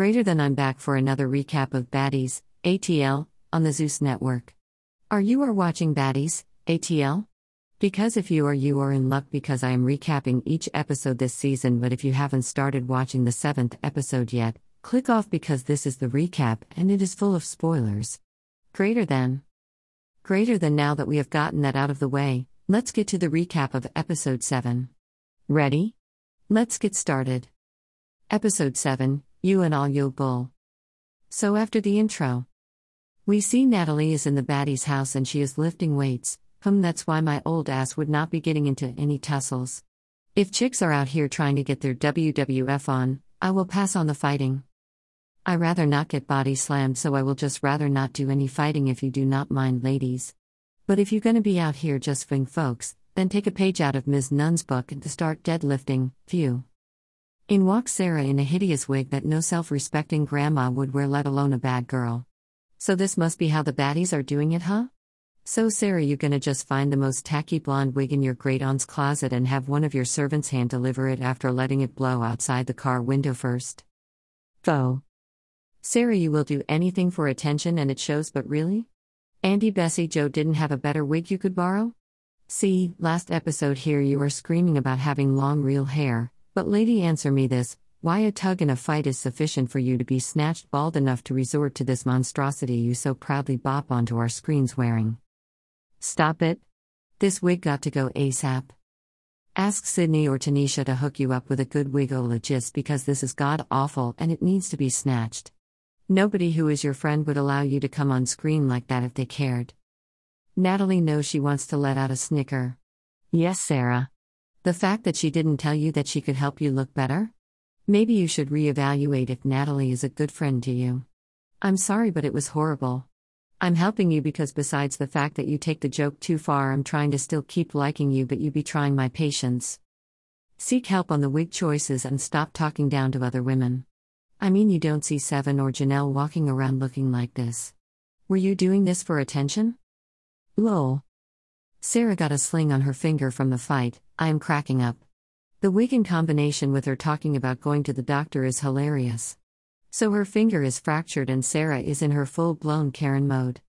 Greater than I'm back for another recap of Baddies, ATL, on the Zeus Network. Are you are watching Baddies, ATL? Because if you are, you are in luck because I am recapping each episode this season. But if you haven't started watching the seventh episode yet, click off because this is the recap and it is full of spoilers. Greater than. Greater than now that we have gotten that out of the way, let's get to the recap of episode 7. Ready? Let's get started. Episode 7 You and All Yo Bull. So after the intro, we see Natalie is in the baddie's house and she is lifting weights. Hmm, that's why my old ass would not be getting into any tussles. If chicks are out here trying to get their WWF on, I will pass on the fighting. I rather not get body slammed, so I will just rather not do any fighting if you do not mind, ladies. But if you're gonna be out here just fing folks, then take a page out of Ms. Nunn's book and start deadlifting. Phew. In walks Sarah in a hideous wig that no self respecting grandma would wear, let alone a bad girl. So, this must be how the baddies are doing it, huh? So, Sarah, you gonna just find the most tacky blonde wig in your great aunt's closet and have one of your servants hand deliver it after letting it blow outside the car window first? Foe. Sarah, you will do anything for attention and it shows, but really? Andy Bessie Joe didn't have a better wig you could borrow? See, last episode here you were screaming about having long real hair, but lady, answer me this why a tug in a fight is sufficient for you to be snatched bald enough to resort to this monstrosity you so proudly bop onto our screens wearing? Stop it. This wig got to go ASAP. Ask Sydney or Tanisha to hook you up with a good wigologist because this is god awful and it needs to be snatched. Nobody who is your friend would allow you to come on screen like that if they cared. Natalie knows she wants to let out a snicker. Yes, Sarah. The fact that she didn't tell you that she could help you look better? Maybe you should reevaluate if Natalie is a good friend to you. I'm sorry, but it was horrible. I'm helping you because besides the fact that you take the joke too far, I'm trying to still keep liking you, but you be trying my patience. Seek help on the wig choices and stop talking down to other women. I mean, you don't see Seven or Janelle walking around looking like this. Were you doing this for attention? Lol. Sarah got a sling on her finger from the fight, I am cracking up. The wig in combination with her talking about going to the doctor is hilarious. So her finger is fractured and Sarah is in her full blown Karen mode.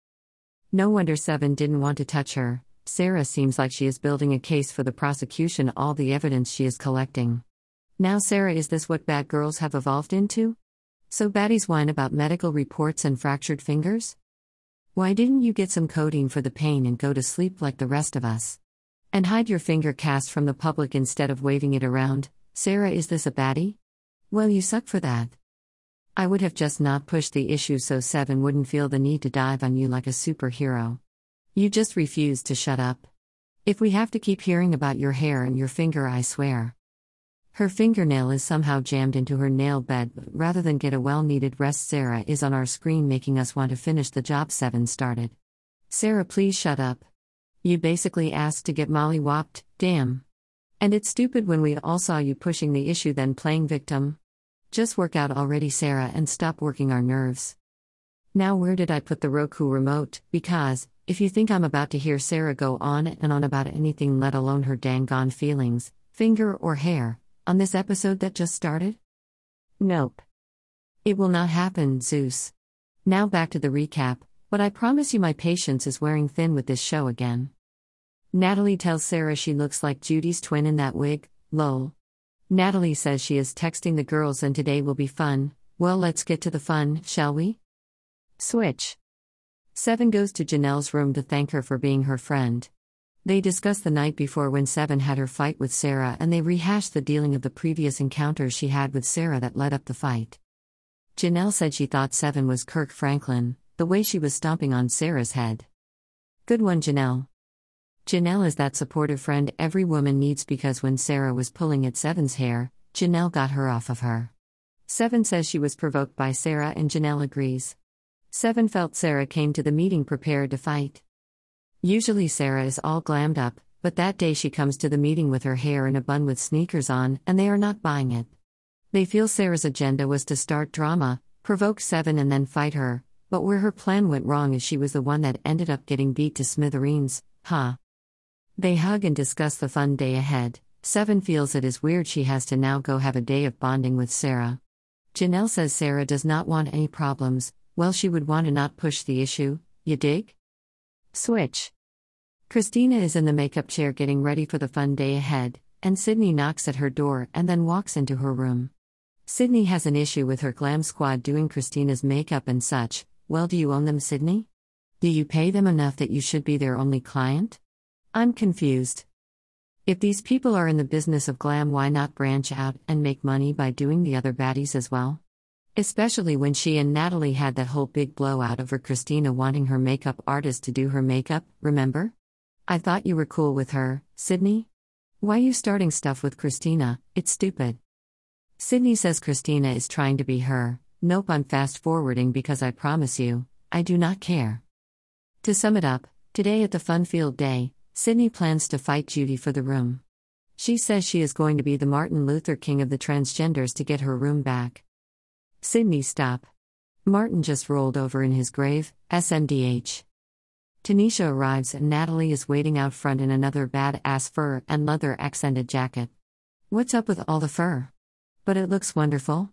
No wonder Seven didn't want to touch her. Sarah seems like she is building a case for the prosecution, all the evidence she is collecting. Now, Sarah, is this what bad girls have evolved into? So, baddies whine about medical reports and fractured fingers? Why didn't you get some codeine for the pain and go to sleep like the rest of us? And hide your finger cast from the public instead of waving it around? Sarah, is this a baddie? Well, you suck for that. I would have just not pushed the issue so Seven wouldn't feel the need to dive on you like a superhero. You just refuse to shut up. If we have to keep hearing about your hair and your finger, I swear. Her fingernail is somehow jammed into her nail bed, but rather than get a well needed rest, Sarah is on our screen making us want to finish the job Seven started. Sarah, please shut up. You basically asked to get Molly whopped, damn. And it's stupid when we all saw you pushing the issue then playing victim. Just work out already, Sarah, and stop working our nerves. Now, where did I put the Roku remote? Because, if you think I'm about to hear Sarah go on and on about anything, let alone her dang gone feelings, finger or hair, on this episode that just started? Nope. It will not happen, Zeus. Now back to the recap, but I promise you my patience is wearing thin with this show again. Natalie tells Sarah she looks like Judy's twin in that wig, lol. Natalie says she is texting the girls and today will be fun. Well, let's get to the fun, shall we? Switch. Seven goes to Janelle's room to thank her for being her friend. They discuss the night before when Seven had her fight with Sarah and they rehash the dealing of the previous encounters she had with Sarah that led up the fight. Janelle said she thought Seven was Kirk Franklin, the way she was stomping on Sarah's head. Good one, Janelle. Janelle is that supportive friend every woman needs because when Sarah was pulling at Seven's hair, Janelle got her off of her. Seven says she was provoked by Sarah and Janelle agrees. Seven felt Sarah came to the meeting prepared to fight. Usually Sarah is all glammed up, but that day she comes to the meeting with her hair in a bun with sneakers on, and they are not buying it. They feel Sarah's agenda was to start drama, provoke Seven, and then fight her, but where her plan went wrong is she was the one that ended up getting beat to smithereens, huh? They hug and discuss the fun day ahead. Seven feels it is weird she has to now go have a day of bonding with Sarah. Janelle says Sarah does not want any problems, well, she would want to not push the issue, you dig? Switch. Christina is in the makeup chair getting ready for the fun day ahead, and Sydney knocks at her door and then walks into her room. Sydney has an issue with her glam squad doing Christina's makeup and such. Well, do you own them, Sydney? Do you pay them enough that you should be their only client? I'm confused. If these people are in the business of glam, why not branch out and make money by doing the other baddies as well? Especially when she and Natalie had that whole big blowout over Christina wanting her makeup artist to do her makeup, remember? I thought you were cool with her, Sydney? Why you starting stuff with Christina? It's stupid. Sydney says Christina is trying to be her. Nope, I'm fast forwarding because I promise you, I do not care. To sum it up, today at the Fun Field Day, Sydney plans to fight Judy for the room. She says she is going to be the Martin Luther King of the transgenders to get her room back. Sydney, stop. Martin just rolled over in his grave, SMDH. Tanisha arrives and Natalie is waiting out front in another bad ass fur and leather accented jacket. What's up with all the fur? But it looks wonderful.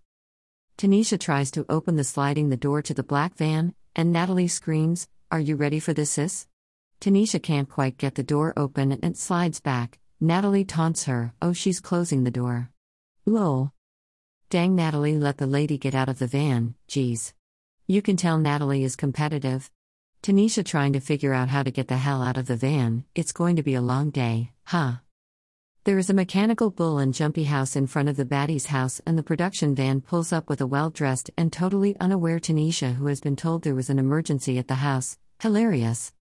Tanisha tries to open the sliding the door to the black van, and Natalie screams, Are you ready for this, sis? Tanisha can't quite get the door open and it slides back. Natalie taunts her, oh, she's closing the door. Lol. Dang, Natalie, let the lady get out of the van, geez. You can tell Natalie is competitive. Tanisha trying to figure out how to get the hell out of the van, it's going to be a long day, huh? There is a mechanical bull and jumpy house in front of the baddie's house, and the production van pulls up with a well dressed and totally unaware Tanisha who has been told there was an emergency at the house. Hilarious.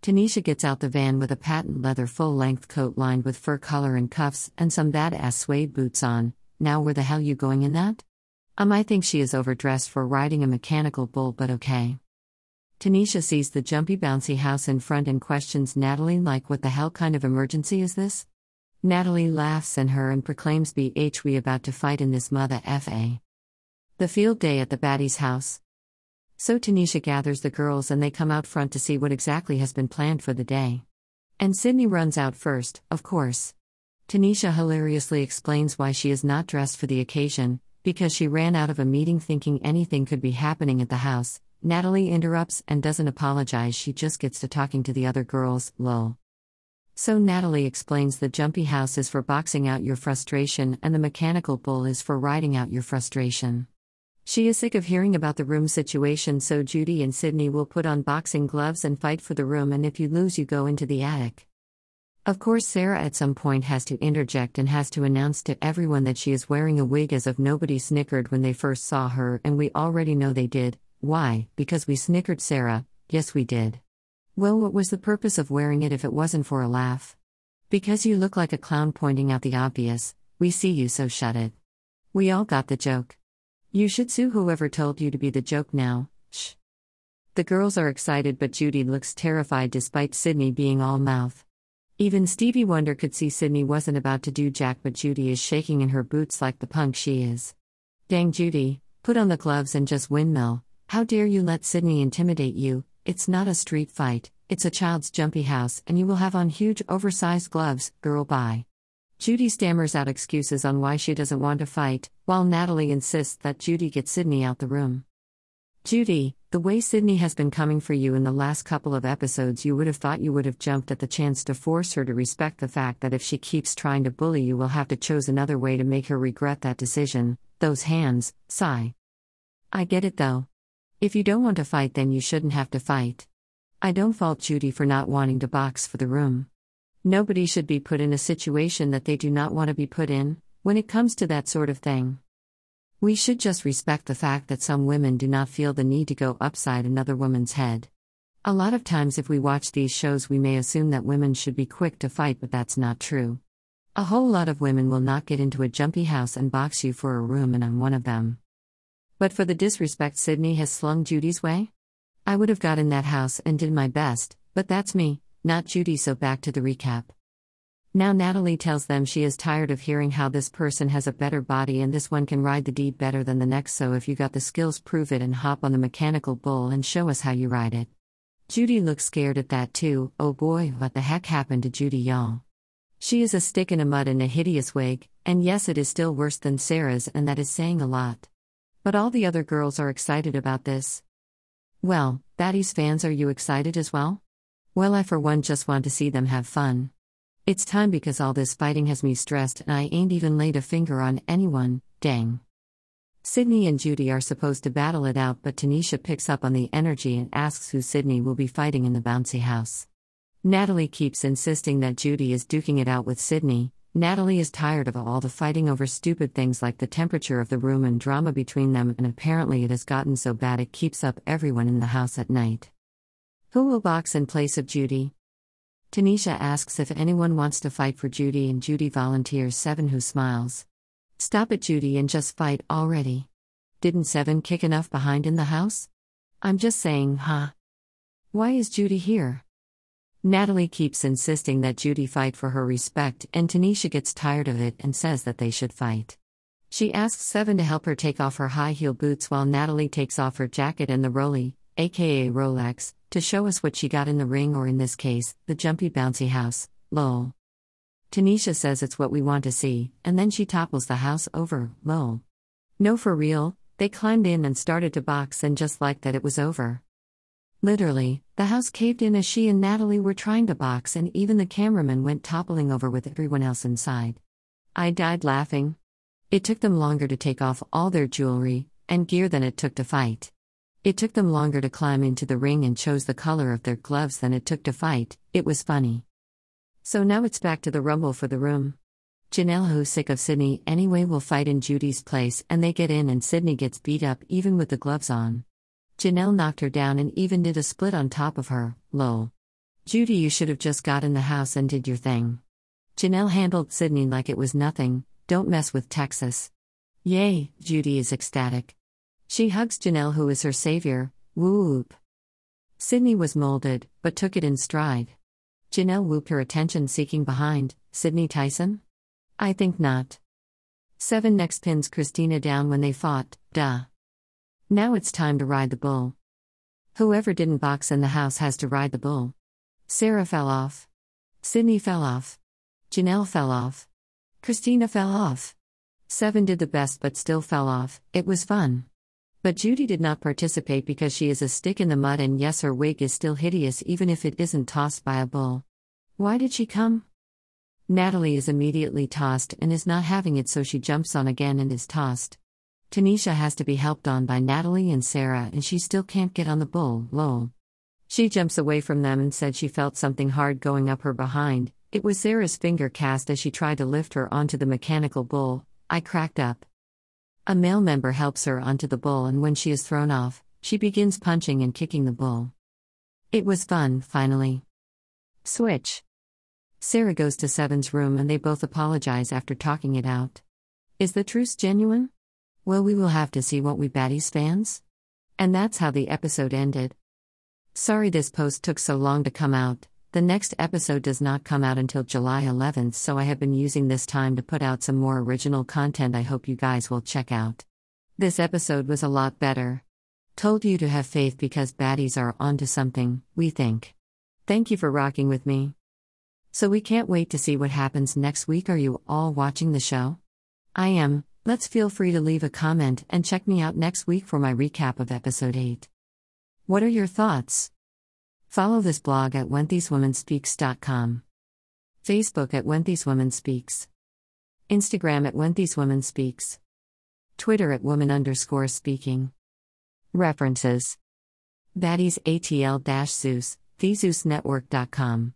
Tanisha gets out the van with a patent leather full length coat lined with fur collar and cuffs and some badass suede boots on. Now, where the hell you going in that? Um, I think she is overdressed for riding a mechanical bull, but okay. Tanisha sees the jumpy bouncy house in front and questions Natalie, like, what the hell kind of emergency is this? Natalie laughs and her and proclaims, BH, we about to fight in this mother FA. The field day at the baddie's house. So Tanisha gathers the girls and they come out front to see what exactly has been planned for the day. And Sydney runs out first, of course. Tanisha hilariously explains why she is not dressed for the occasion, because she ran out of a meeting thinking anything could be happening at the house. Natalie interrupts and doesn't apologize, she just gets to talking to the other girls, lol. So Natalie explains the jumpy house is for boxing out your frustration and the mechanical bull is for riding out your frustration. She is sick of hearing about the room situation, so Judy and Sydney will put on boxing gloves and fight for the room, and if you lose, you go into the attic. Of course, Sarah at some point has to interject and has to announce to everyone that she is wearing a wig as if nobody snickered when they first saw her, and we already know they did. Why? Because we snickered, Sarah. Yes, we did. Well, what was the purpose of wearing it if it wasn't for a laugh? Because you look like a clown pointing out the obvious. We see you, so shut it. We all got the joke. You should sue whoever told you to be the joke now. Shh. The girls are excited, but Judy looks terrified despite Sydney being all mouth. Even Stevie Wonder could see Sydney wasn't about to do jack, but Judy is shaking in her boots like the punk she is. Dang, Judy, put on the gloves and just windmill. How dare you let Sydney intimidate you? It's not a street fight, it's a child's jumpy house, and you will have on huge oversized gloves, girl, bye. Judy stammers out excuses on why she doesn't want to fight, while Natalie insists that Judy get Sydney out the room. Judy, the way Sydney has been coming for you in the last couple of episodes, you would have thought you would have jumped at the chance to force her to respect the fact that if she keeps trying to bully you, will have to choose another way to make her regret that decision. Those hands, sigh. I get it though. If you don't want to fight, then you shouldn't have to fight. I don't fault Judy for not wanting to box for the room. Nobody should be put in a situation that they do not want to be put in, when it comes to that sort of thing. We should just respect the fact that some women do not feel the need to go upside another woman's head. A lot of times, if we watch these shows, we may assume that women should be quick to fight, but that's not true. A whole lot of women will not get into a jumpy house and box you for a room, and I'm one of them. But for the disrespect Sydney has slung Judy's way? I would have got in that house and did my best, but that's me not Judy. So back to the recap. Now Natalie tells them she is tired of hearing how this person has a better body and this one can ride the deed better than the next, so if you got the skills, prove it and hop on the mechanical bull and show us how you ride it. Judy looks scared at that too. Oh boy, what the heck happened to Judy, y'all? She is a stick in a mud in a hideous wig, and yes, it is still worse than Sarah's, and that is saying a lot. But all the other girls are excited about this. Well, Baddies fans, are you excited as well? Well, I for one just want to see them have fun. It's time because all this fighting has me stressed and I ain't even laid a finger on anyone, dang. Sydney and Judy are supposed to battle it out, but Tanisha picks up on the energy and asks who Sydney will be fighting in the bouncy house. Natalie keeps insisting that Judy is duking it out with Sydney. Natalie is tired of all the fighting over stupid things like the temperature of the room and drama between them, and apparently it has gotten so bad it keeps up everyone in the house at night. Who will box in place of Judy? Tanisha asks if anyone wants to fight for Judy, and Judy volunteers Seven, who smiles. Stop it, Judy, and just fight already. Didn't Seven kick enough behind in the house? I'm just saying, huh? Why is Judy here? Natalie keeps insisting that Judy fight for her respect, and Tanisha gets tired of it and says that they should fight. She asks Seven to help her take off her high heel boots while Natalie takes off her jacket and the Roly, aka Rolex, to show us what she got in the ring, or in this case, the jumpy bouncy house. Lol. Tanisha says it's what we want to see, and then she topples the house over, lol. No, for real, they climbed in and started to box, and just like that, it was over. Literally, the house caved in as she and Natalie were trying to box, and even the cameraman went toppling over with everyone else inside. I died laughing. It took them longer to take off all their jewelry and gear than it took to fight. It took them longer to climb into the ring and chose the color of their gloves than it took to fight, it was funny. So now it's back to the rumble for the room. Janelle, who's sick of Sydney anyway, will fight in Judy's place, and they get in, and Sydney gets beat up even with the gloves on. Janelle knocked her down and even did a split on top of her, lol. Judy, you should have just got in the house and did your thing. Janelle handled Sydney like it was nothing, don't mess with Texas. Yay, Judy is ecstatic. She hugs Janelle, who is her savior, whoop. Sydney was molded, but took it in stride. Janelle whooped her attention seeking behind. Sydney Tyson? I think not. 7 next pins Christina down when they fought, duh. Now it's time to ride the bull. Whoever didn't box in the house has to ride the bull. Sarah fell off. Sydney fell off. Janelle fell off. Christina fell off. Seven did the best but still fell off, it was fun. But Judy did not participate because she is a stick in the mud, and yes, her wig is still hideous even if it isn't tossed by a bull. Why did she come? Natalie is immediately tossed and is not having it, so she jumps on again and is tossed. Tanisha has to be helped on by Natalie and Sarah, and she still can't get on the bull, lol. She jumps away from them and said she felt something hard going up her behind. It was Sarah's finger cast as she tried to lift her onto the mechanical bull. I cracked up. A male member helps her onto the bull, and when she is thrown off, she begins punching and kicking the bull. It was fun, finally. Switch. Sarah goes to Seven's room and they both apologize after talking it out. Is the truce genuine? Well, we will have to see, won't we, Baddies fans? And that's how the episode ended. Sorry this post took so long to come out. The next episode does not come out until July 11th, so I have been using this time to put out some more original content I hope you guys will check out. This episode was a lot better. Told you to have faith because baddies are onto something, we think. Thank you for rocking with me. So we can't wait to see what happens next week. Are you all watching the show? I am. Let's feel free to leave a comment and check me out next week for my recap of episode 8. What are your thoughts? Follow this blog at WhenThisWomanSpeaks.com. Facebook at When. Instagram at When. Twitter at Woman underscore speaking. References Baddies ATL Zeus, TheZeusNetwork.com.